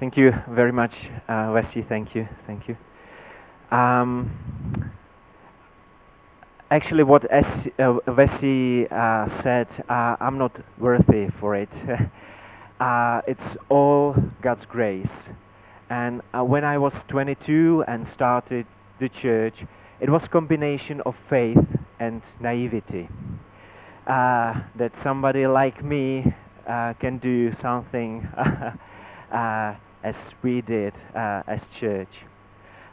Thank you very much, uh, Wesley. Thank you. Thank you. Um, actually, what S, uh, Wesley uh, said, uh, I'm not worthy for it. uh, it's all God's grace. And uh, when I was 22 and started the church, it was combination of faith and naivety. That somebody like me can do something as we did uh, as church.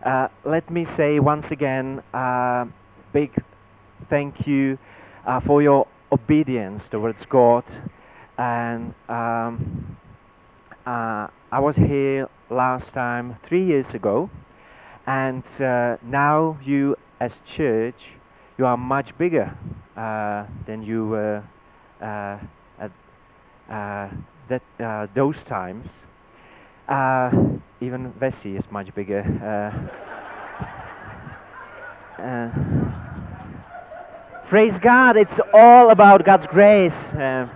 Uh, let me say once again, uh, big thank you uh, for your obedience towards God. And um, uh, I was here last time three years ago, and now you, as church, you are much bigger than you were at uh, that uh, those times. Uh, even Vessi is much bigger. Uh, uh, praise God! It's all about God's grace. Uh,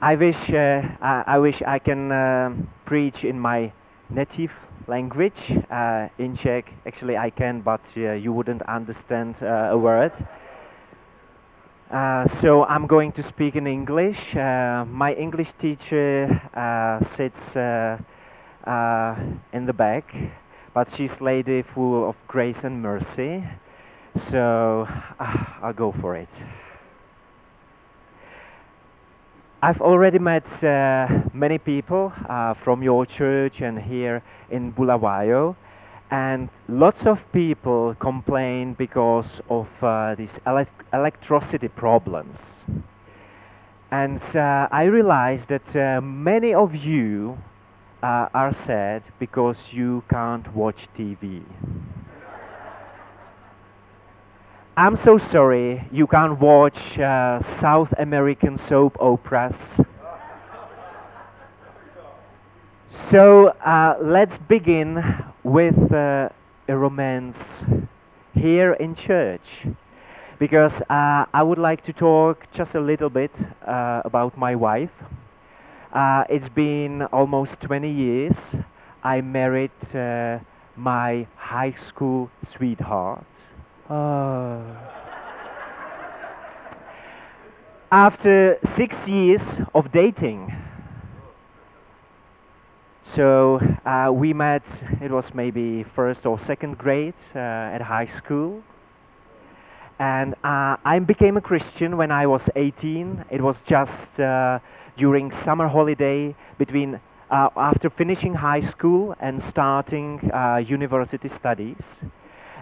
I wish uh, I, I wish I can um, preach in my native language uh, in Czech. Actually, I can, but uh, you wouldn't understand uh, a word. Uh, so I'm going to speak in English. Uh, my English teacher uh, sits uh, uh, in the back, but she's lady full of grace and mercy. So I'll go for it. I've already met many people from your church and here in Bulawayo, and lots of people complain because of uh, these elec electricity problems. And uh, I realized that uh, many of you uh, are sad because you can't watch TV. I'm so sorry you can't watch uh, South American soap operas. So uh, let's begin with uh, a romance here in church. Because uh, I would like to talk just a little bit uh, about my wife. Uh, it's been almost 20 years. I married uh, my high school sweetheart. Oh. After six years of dating, so uh, we met, it was maybe first or second grade uh, at high school. And uh, I became a Christian when I was 18. It was just uh, during summer holiday between uh, after finishing high school and starting uh, university studies.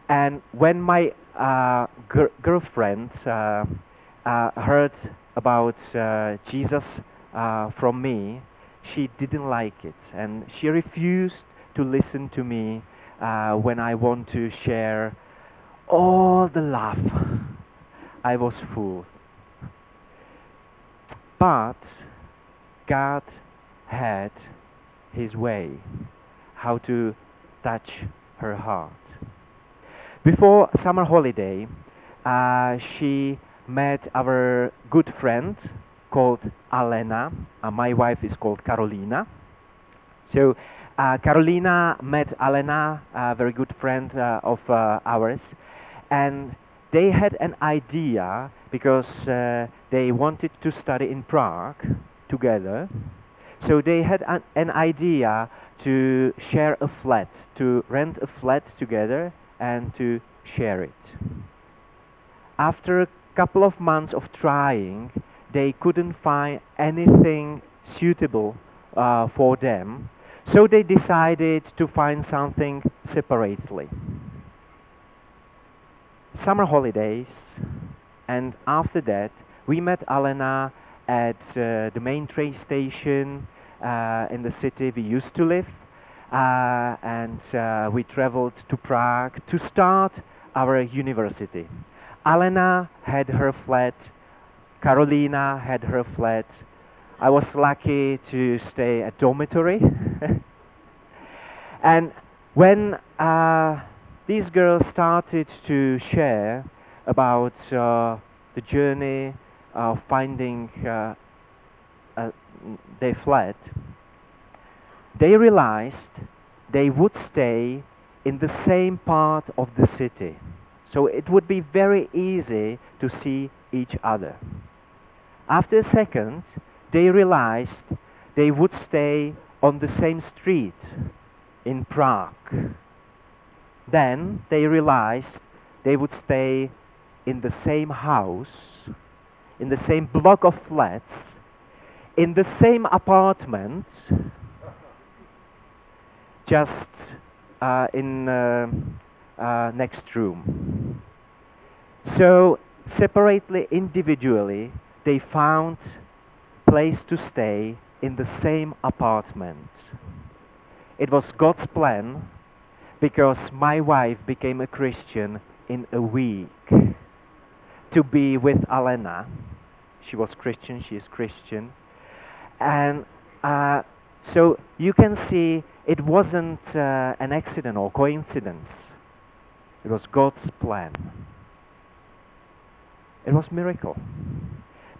And when my gir- girlfriend heard about Jesus from me, she didn't like it, and she refused to listen to me uh, when I want to share all the love I was full. But God had His way how to touch her heart. Before summer holiday, uh, she met our good friend called Alena. and my wife is called Carolina. So uh, Carolina met Alena, a very good friend uh, of uh, ours, and they had an idea because uh, they wanted to study in Prague together. So they had an, an idea to share a flat, to rent a flat together and to share it. After a couple of months of trying, they couldn't find anything suitable uh, for them, so they decided to find something separately. Summer holidays, and after that, we met Alena at uh, the main train station uh, in the city we used to live, uh, and uh, we traveled to Prague to start our university. Alena had her flat, Carolina had her flat. I was lucky to stay at dormitory. and when uh, these girls started to share about uh, the journey of finding uh, they fled, they realized they would stay in the same part of the city. So it would be very easy to see each other. After a second, they realized they would stay on the same street in Prague. Then they realized they would stay in the same house, in the same block of flats, in the same apartment, just uh, in uh, uh, next room. So separately, individually, they found place to stay in the same apartment. It was God's plan because my wife became a Christian in a week to be with Alena. She was Christian, she is Christian. And uh, so you can see it wasn't uh, an accident or coincidence. It was God's plan. It was miracle.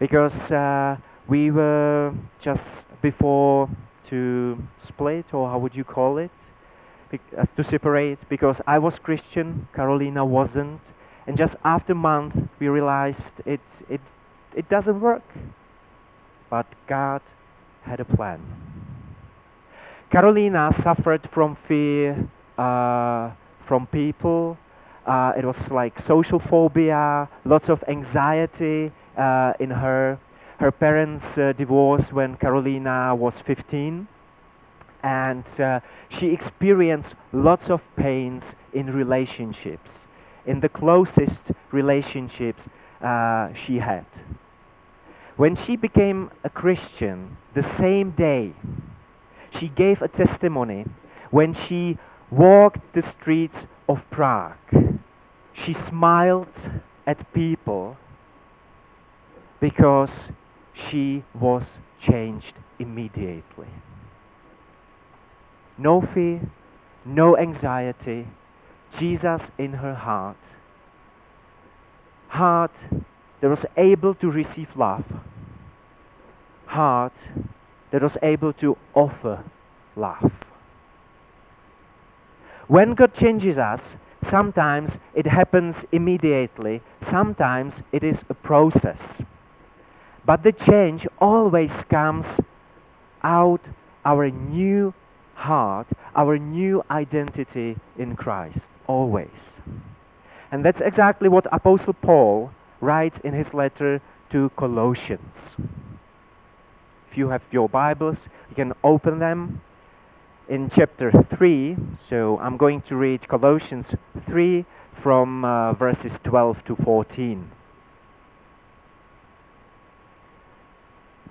Because uh, we were just before to split, or how would you call it? Be uh, to separate, because I was Christian, Carolina wasn't. And just after a month, we realized it, it, it doesn't work. But God had a plan. Carolina suffered from fear uh, from people. Uh, it was like social phobia, lots of anxiety uh, in her. Her parents uh, divorced when Carolina was 15 and uh, she experienced lots of pains in relationships, in the closest relationships uh, she had. When she became a Christian, the same day, she gave a testimony when she walked the streets of Prague. She smiled at people because she was changed immediately. No fear, no anxiety, Jesus in her heart. Heart that was able to receive love. Heart that was able to offer love. When God changes us, sometimes it happens immediately, sometimes it is a process. But the change always comes out our new heart, our new identity in Christ, always. And that's exactly what Apostle Paul writes in his letter to Colossians. If you have your Bibles, you can open them in chapter 3. So I'm going to read Colossians 3 from uh, verses 12 to 14.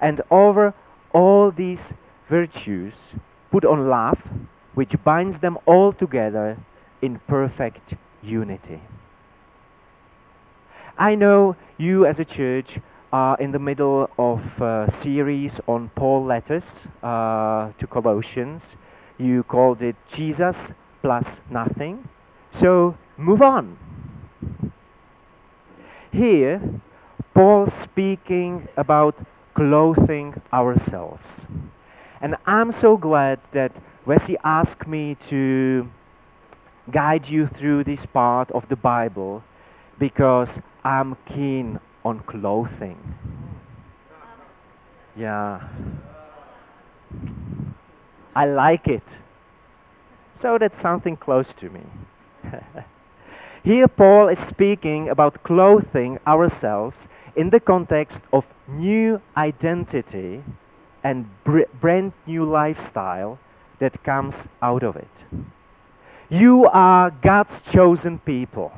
And over all these virtues, put on love, which binds them all together in perfect unity. I know you as a church are in the middle of a series on Paul letters uh, to Colossians. You called it Jesus plus nothing. So move on. Here, Paul speaking about clothing ourselves. And I'm so glad that Wesley asked me to guide you through this part of the Bible because I'm keen on clothing. Yeah. I like it. So that's something close to me. Here, Paul is speaking about clothing ourselves in the context of new identity and br brand new lifestyle that comes out of it. You are God's chosen people.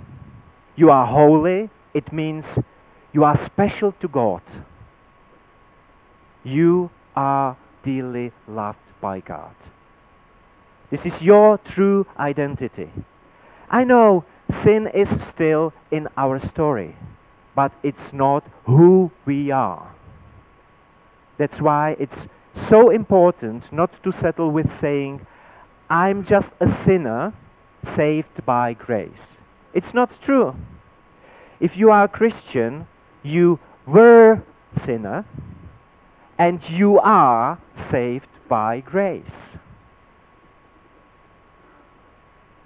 You are holy. It means You are special to God. You are dearly loved by God. This is your true identity. I know sin is still in our story, but it's not who we are. That's why it's so important not to settle with saying, I'm just a sinner saved by grace. It's not true. If you are a Christian, you were sinner and you are saved by grace.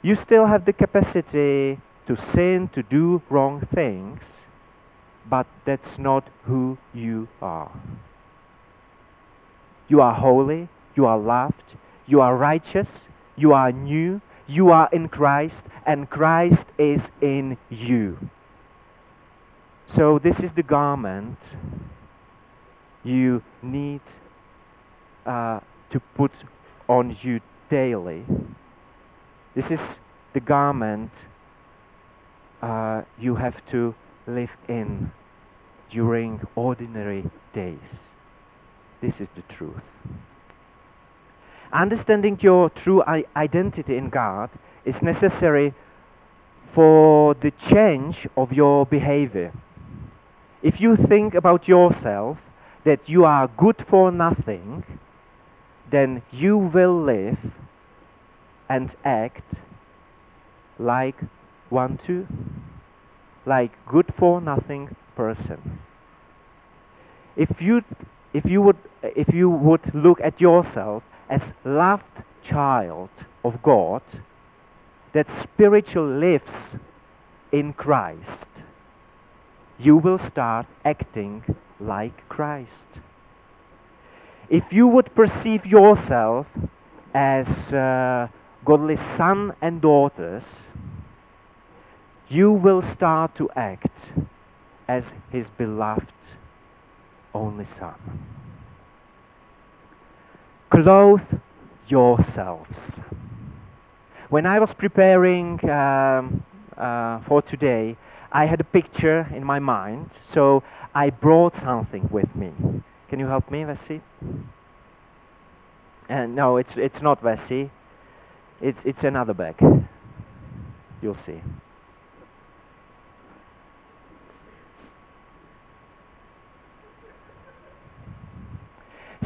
You still have the capacity to sin, to do wrong things, but that's not who you are. You are holy, you are loved, you are righteous, you are new, you are in Christ, and Christ is in you. So, this is the garment you need uh, to put on you daily. This is the garment uh, you have to live in during ordinary days. This is the truth. Understanding your true identity in God is necessary for the change of your behavior. If you think about yourself that you are good for nothing, then you will live and act like one too, like good for nothing person. If you if you would if you would look at yourself as loved child of God that spiritual lives in Christ, you will start acting like Christ. If you would perceive yourself as uh, godly son and daughters, you will start to act as his beloved only son. Clothe yourselves. When I was preparing um, uh, for today, I had a picture in my mind, so I brought something with me. Can you help me, Vessi? Uh, no, it's, it's not Vessi. It's, it's another bag. You'll see.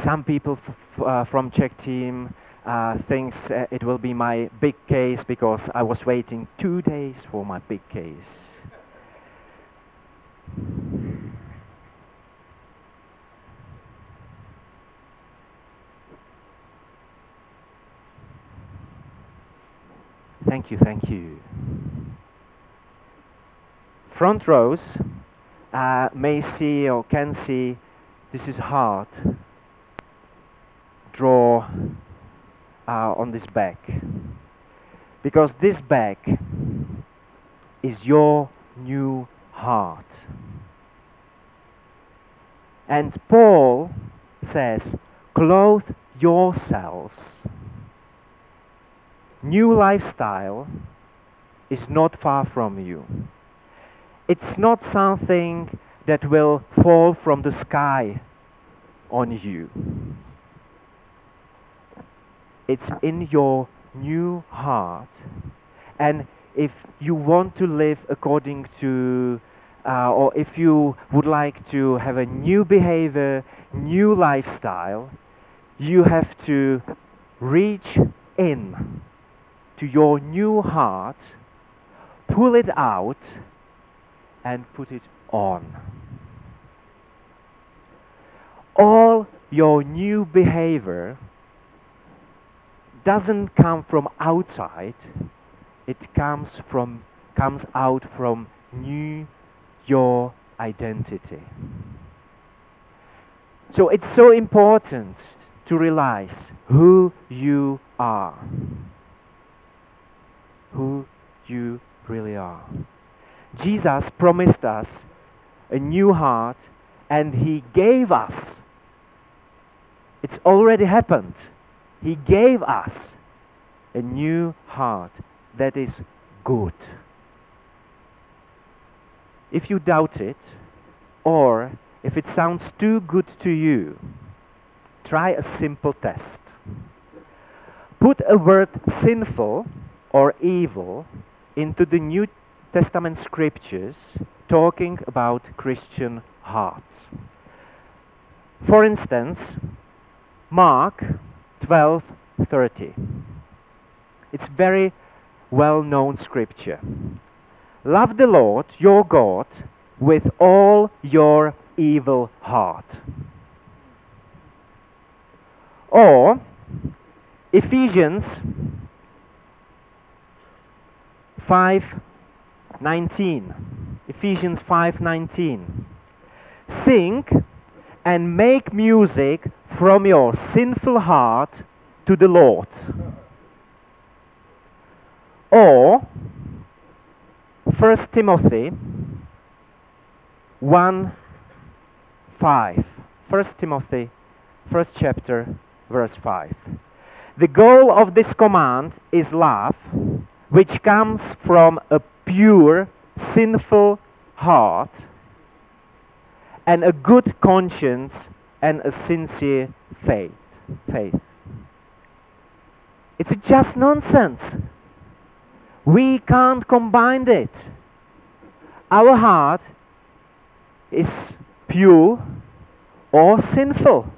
Some people uh, from Czech team uh, thinks uh, it will be my big case because I was waiting two days for my big case. Thank you, thank you. Front rows uh, may see or can see this is hard draw uh, on this bag because this bag is your new heart. And Paul says, clothe yourselves. New lifestyle is not far from you. It's not something that will fall from the sky on you. It's in your new heart. And if you want to live according to, uh, or if you would like to have a new behavior, new lifestyle, you have to reach in to your new heart, pull it out, and put it on. All your new behavior doesn't come from outside, it comes from comes out from new your identity. So it's so important to realize who you are. Who you really are. Jesus promised us a new heart and he gave us. It's already happened. He gave us a new heart that is good. If you doubt it, or if it sounds too good to you, try a simple test. Put a word sinful or evil into the New Testament scriptures talking about Christian hearts. For instance, Mark 12:30. It's very well-known scripture. Love the Lord your God with all your evil heart. Or Ephesians 5:19. Ephesians 5:19. Sing and make music from your sinful heart to the Lord. Or 1 Timothy 1 5. 1 Timothy, first chapter, verse 5. The goal of this command is love, which comes from a pure, sinful heart and a good conscience and a sincere faith. Faith. It's just nonsense. We can't combine it. Our heart is pure or sinful.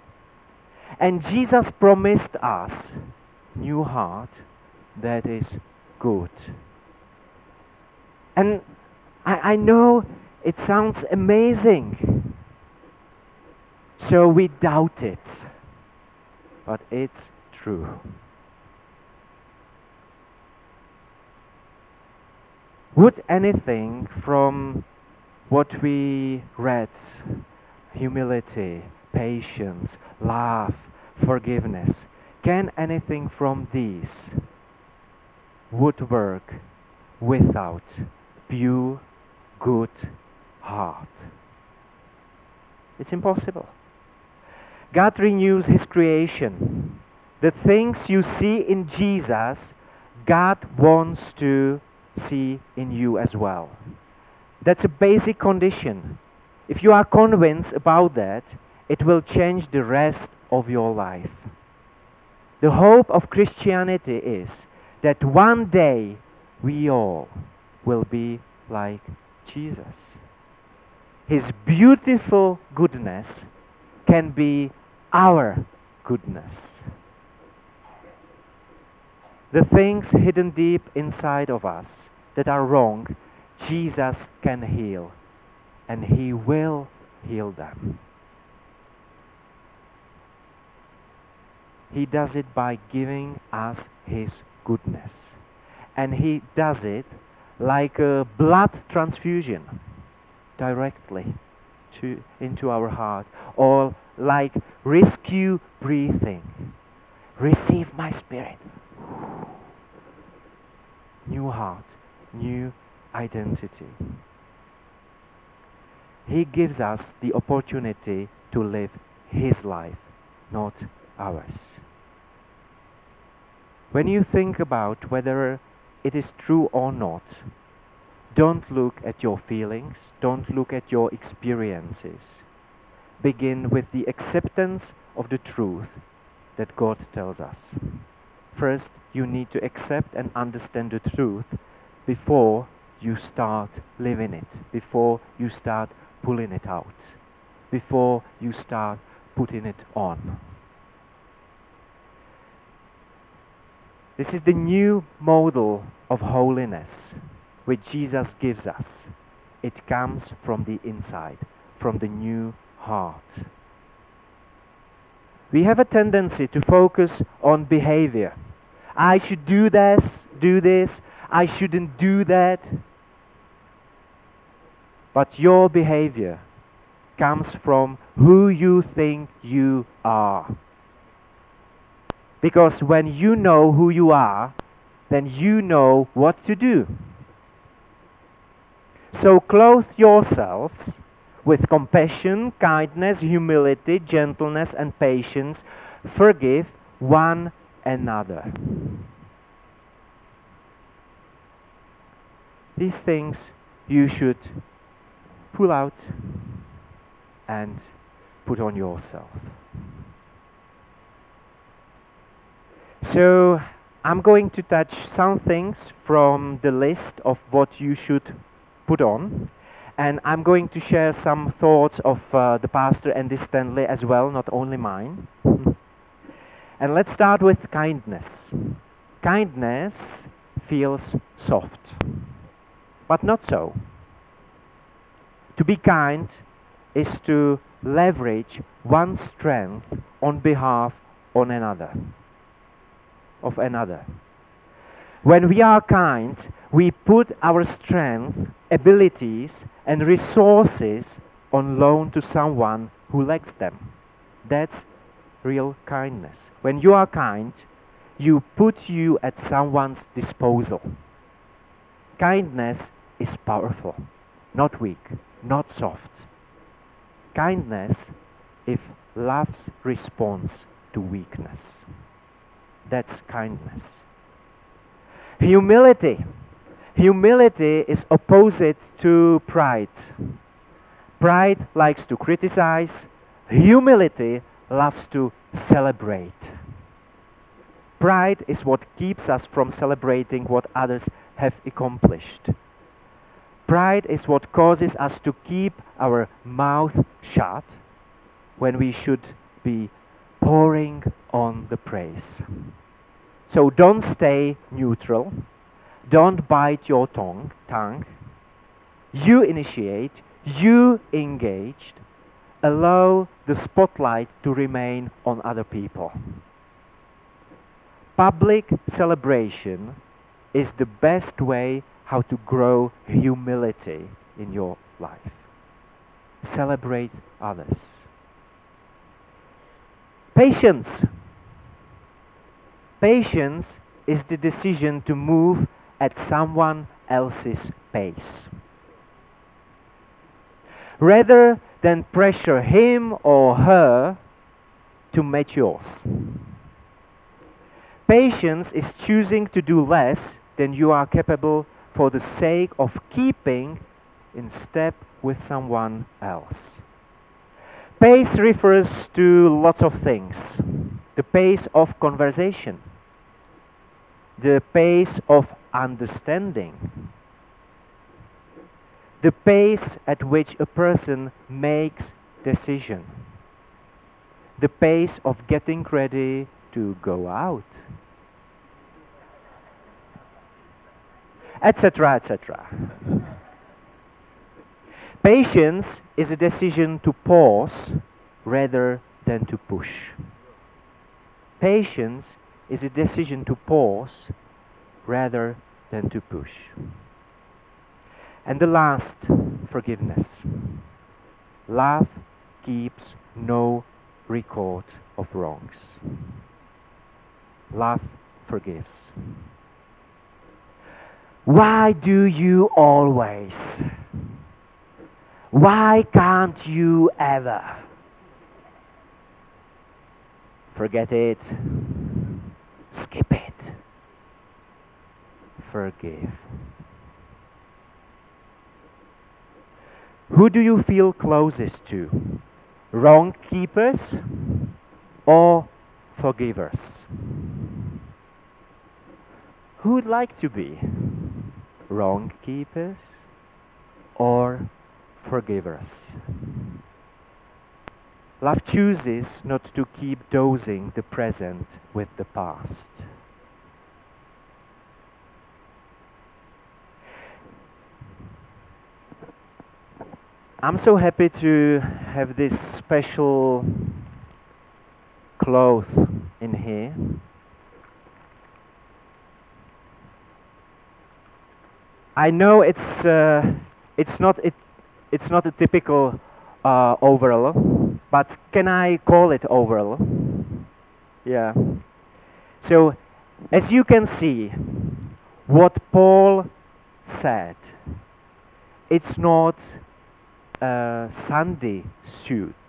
And Jesus promised us new heart that is good. And I, I know it sounds amazing. So we doubt it. But it's true. Would anything from what we read humility, patience, love, forgiveness can anything from these would work without pure, good heart? It's impossible. God renews His creation. The things you see in Jesus, God wants to see in you as well. That's a basic condition. If you are convinced about that, it will change the rest of your life. The hope of Christianity is that one day we all will be like Jesus. His beautiful goodness can be our goodness. The things hidden deep inside of us that are wrong, Jesus can heal, and He will heal them. He does it by giving us His goodness. And He does it like a blood transfusion directly to, into our heart, or like rescue breathing. Receive my spirit. New heart, new identity. He gives us the opportunity to live His life, not ours. When you think about whether it is true or not, don't look at your feelings, don't look at your experiences. Begin with the acceptance of the truth that God tells us. First, you need to accept and understand the truth before you start living it, before you start pulling it out, before you start putting it on. This is the new model of holiness which Jesus gives us. It comes from the inside, from the new heart. We have a tendency to focus on behavior. I should do this, do this, I shouldn't do that. But your behavior comes from who you think you are. Because when you know who you are, then you know what to do. So clothe yourselves with compassion, kindness, humility, gentleness, and patience. Forgive one another. These things you should pull out and put on yourself. So I'm going to touch some things from the list of what you should put on. And I'm going to share some thoughts of uh, the pastor Andy Stanley as well, not only mine. and let's start with kindness. Kindness feels soft, but not so. To be kind is to leverage one's strength on behalf on another of another. When we are kind, we put our strength, abilities, and resources on loan to someone who lacks them. That's real kindness. When you are kind, you put you at someone's disposal. Kindness is powerful, not weak, not soft. Kindness if love's response to weakness. That's kindness. Humility. Humility is opposite to pride. Pride likes to criticize. Humility loves to celebrate. Pride is what keeps us from celebrating what others have accomplished. Pride is what causes us to keep our mouth shut when we should be pouring on the praise. So don't stay neutral. Don't bite your tongue, tongue. You initiate, you engaged. Allow the spotlight to remain on other people. Public celebration is the best way how to grow humility in your life. Celebrate others. Patience. Patience is the decision to move at someone else's pace. Rather than pressure him or her to match yours. Patience is choosing to do less than you are capable for the sake of keeping in step with someone else. Pace refers to lots of things. The pace of conversation, the pace of understanding, the pace at which a person makes decision, the pace of getting ready to go out, etc., etc. Patience is a decision to pause rather than to push. Patience is a decision to pause rather than to push. And the last, forgiveness. Love keeps no record of wrongs. Love forgives. Why do you always? Why can't you ever? Forget it. Skip it. Forgive. Who do you feel closest to? Wrong keepers or forgivers? Who would like to be? Wrong keepers or forgive us. Love chooses not to keep dosing the present with the past. I'm so happy to have this special cloth in here. I know it's uh, it's not it it's not a typical uh, overall, but can I call it overall? Yeah. So, as you can see, what Paul said, it's not a Sunday suit.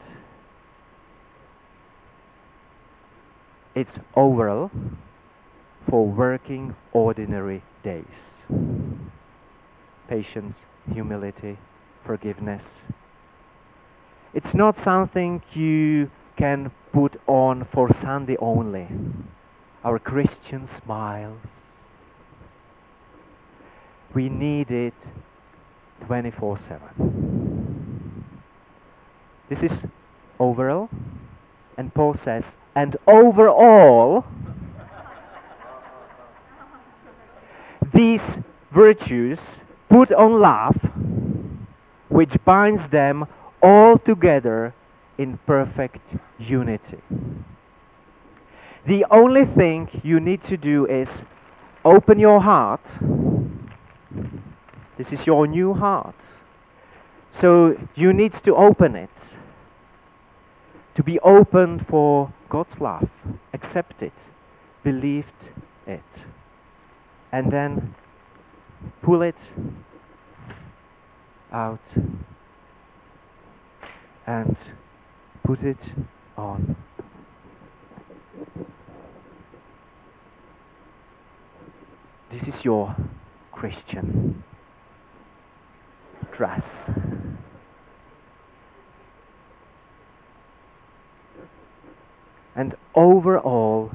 It's overall for working ordinary days. Patience, humility, forgiveness. It's not something you can put on for Sunday only. Our Christian smiles. We need it 24 7. This is overall. And Paul says, and overall, these virtues put on love, which binds them all together in perfect unity. The only thing you need to do is open your heart. This is your new heart. So you need to open it. To be open for God's love. Accept it. Believed it. And then pull it out and put it on. This is your Christian dress. And over all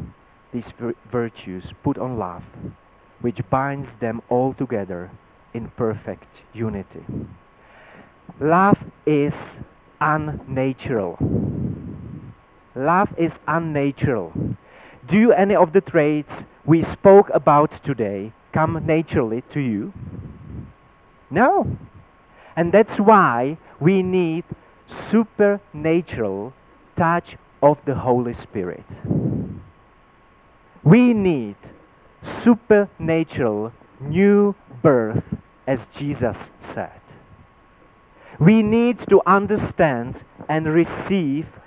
these vir- virtues put on love, which binds them all together in perfect unity. Love is unnatural. Love is unnatural. Do any of the traits we spoke about today come naturally to you? No. And that's why we need supernatural touch of the Holy Spirit. We need supernatural new birth, as Jesus said. We need to understand and receive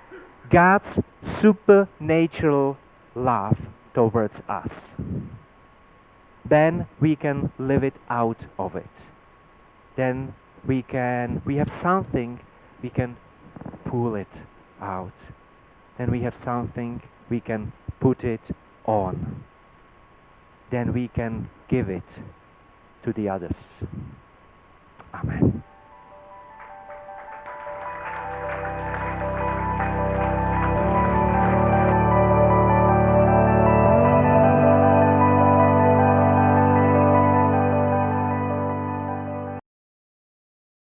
God's supernatural love towards us. Then we can live it out of it. Then we can we have something we can pull it out. Then we have something we can put it on. Then we can give it to the others. Amen.